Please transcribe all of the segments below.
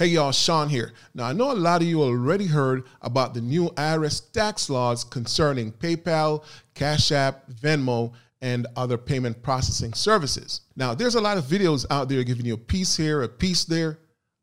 Hey y'all, Sean here. Now I know a lot of you already heard about the new IRS tax laws concerning PayPal, Cash App, Venmo, and other payment processing services. Now there's a lot of videos out there giving you a piece here, a piece there,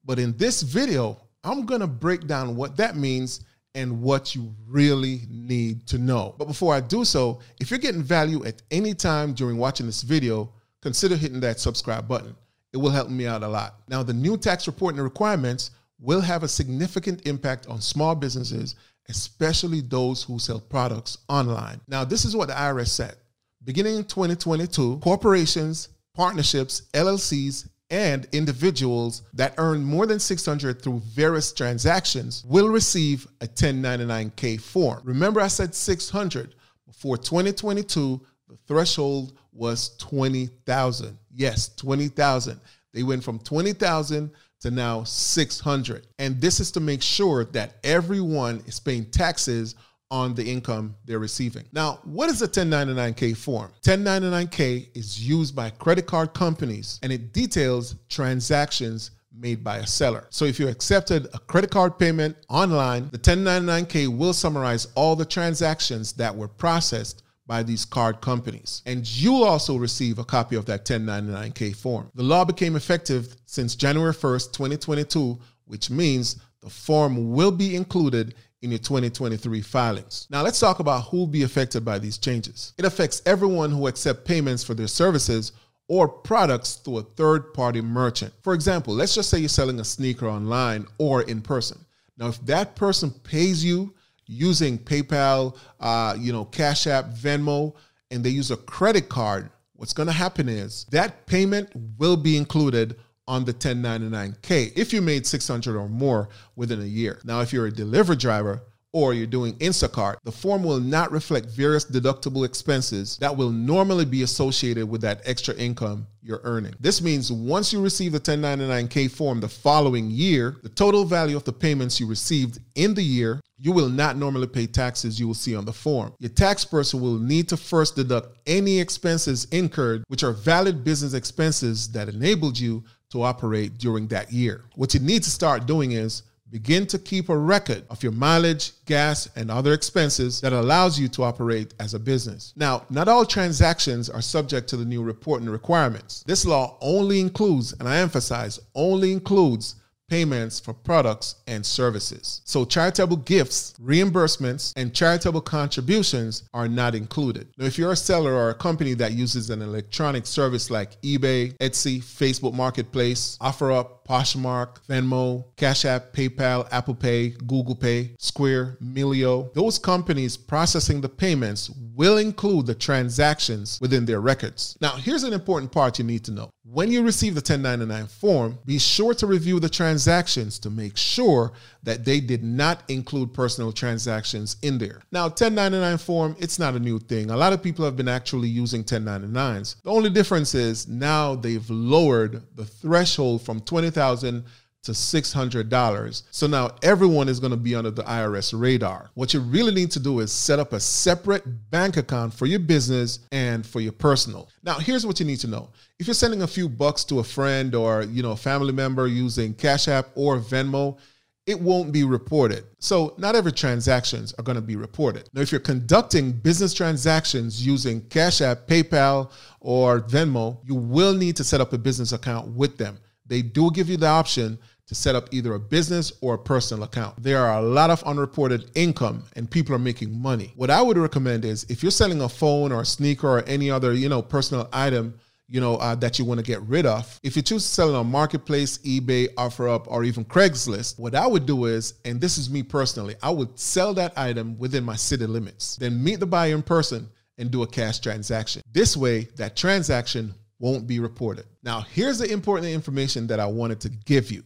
but in this video, I'm gonna break down what that means and what you really need to know. But before I do so, if you're getting value at any time during watching this video, consider hitting that subscribe button. It will help me out a lot. Now, the new tax reporting requirements will have a significant impact on small businesses, especially those who sell products online. Now, this is what the IRS said. Beginning in 2022, corporations, partnerships, LLCs, and individuals that earn more than 600 through various transactions will receive a 1099K form. Remember I said 600 before 2022 the threshold was 20,000. Yes, 20,000. They went from 20,000 to now 600. And this is to make sure that everyone is paying taxes on the income they're receiving. Now, what is a 1099K form? 1099K is used by credit card companies and it details transactions made by a seller. So if you accepted a credit card payment online, the 1099K will summarize all the transactions that were processed by these card companies. And you'll also receive a copy of that 1099K form. The law became effective since January 1st, 2022, which means the form will be included in your 2023 filings. Now let's talk about who will be affected by these changes. It affects everyone who accept payments for their services or products through a third party merchant. For example, let's just say you're selling a sneaker online or in person. Now, if that person pays you using PayPal, uh, you know, Cash App, Venmo, and they use a credit card, what's going to happen is that payment will be included on the 1099K if you made 600 or more within a year. Now, if you're a delivery driver, or you're doing Instacart, the form will not reflect various deductible expenses that will normally be associated with that extra income you're earning. This means once you receive the 1099K form the following year, the total value of the payments you received in the year you will not normally pay taxes you will see on the form. Your tax person will need to first deduct any expenses incurred, which are valid business expenses that enabled you to operate during that year. What you need to start doing is begin to keep a record of your mileage, gas, and other expenses that allows you to operate as a business. Now, not all transactions are subject to the new reporting requirements. This law only includes, and I emphasize, only includes payments for products and services. So charitable gifts, reimbursements, and charitable contributions are not included. Now, if you're a seller or a company that uses an electronic service like eBay, Etsy, Facebook Marketplace, OfferUp, Poshmark, Venmo, Cash App, PayPal, Apple Pay, Google Pay, Square, Melio. Those companies processing the payments will include the transactions within their records. Now, here's an important part you need to know. When you receive the 1099 form, be sure to review the transactions to make sure that they did not include personal transactions in there. Now, 1099 form, it's not a new thing. A lot of people have been actually using 1099s. The only difference is now they've lowered the threshold from 20,000 to $600. So now everyone is going to be under the IRS radar. What you really need to do is set up a separate bank account for your business and for your personal. Now, here's what you need to know. If you're sending a few bucks to a friend or, you know, a family member using Cash App or Venmo, it won't be reported. So not every transactions are going to be reported. Now, if you're conducting business transactions using Cash App, PayPal, or Venmo, you will need to set up a business account with them. They do give you the option to set up either a business or a personal account. There are a lot of unreported income and people are making money. What I would recommend is if you're selling a phone or a sneaker or any other, you know, personal item, you know, uh, that you want to get rid of. If you choose to sell it on Marketplace, eBay, OfferUp, or even Craigslist, what I would do is, and this is me personally, I would sell that item within my city limits, then meet the buyer in person and do a cash transaction. This way, that transaction won't be reported. Now, here's the important information that I wanted to give you.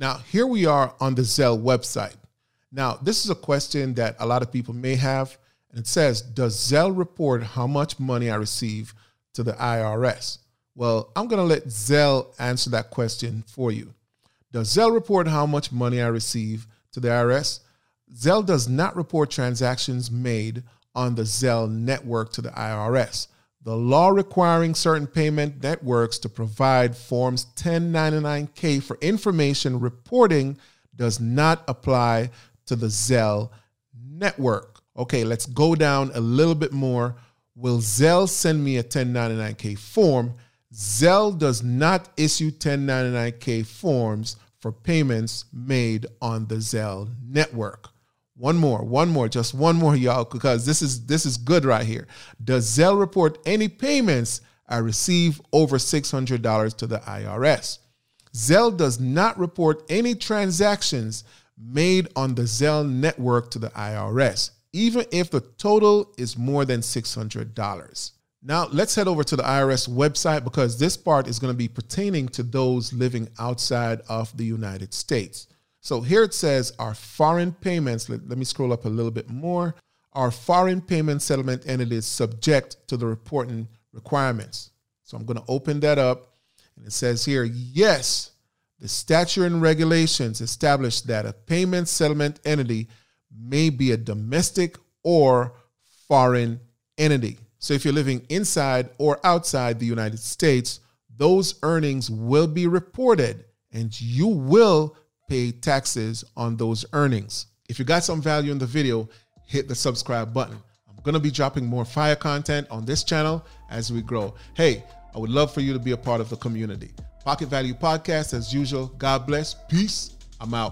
Now, here we are on the Zelle website. Now, this is a question that a lot of people may have, and it says, Does Zelle report how much money I receive to the IRS? Well, I'm going to let Zelle answer that question for you. Does Zelle report how much money I receive to the IRS? Zelle does not report transactions made on the Zelle network to the IRS The law requiring certain payment networks to provide Forms 1099K for information reporting does not apply to the Zelle network. Okay, let's go down a little bit more. Will Zelle send me a 1099K form? Zelle does not issue 1099K forms for payments made on the Zelle network. One more, one more, just one more, y'all, because this is this is good right here. Does Zelle report any payments I receive over $600 to the IRS? Zelle does not report any transactions made on the Zelle network to the IRS, even if the total is more than $600. Now, let's head over to the IRS website because this part is going to be pertaining to those living outside of the United States. So here it says our foreign payments. Let, let me scroll up a little bit more. Our foreign payment settlement entities subject to the reporting requirements. So I'm going to open that up and it says here, yes, the statute and regulations establish that a payment settlement entity may be a domestic or foreign entity. So if you're living inside or outside the United States, those earnings will be reported and you will pay taxes on those earnings. If you got some value in the video, hit the subscribe button. I'm going to be dropping more fire content on this channel as we grow. Hey, I would love for you to be a part of the community. Pocket Value Podcast, as usual. God bless. Peace. I'm out.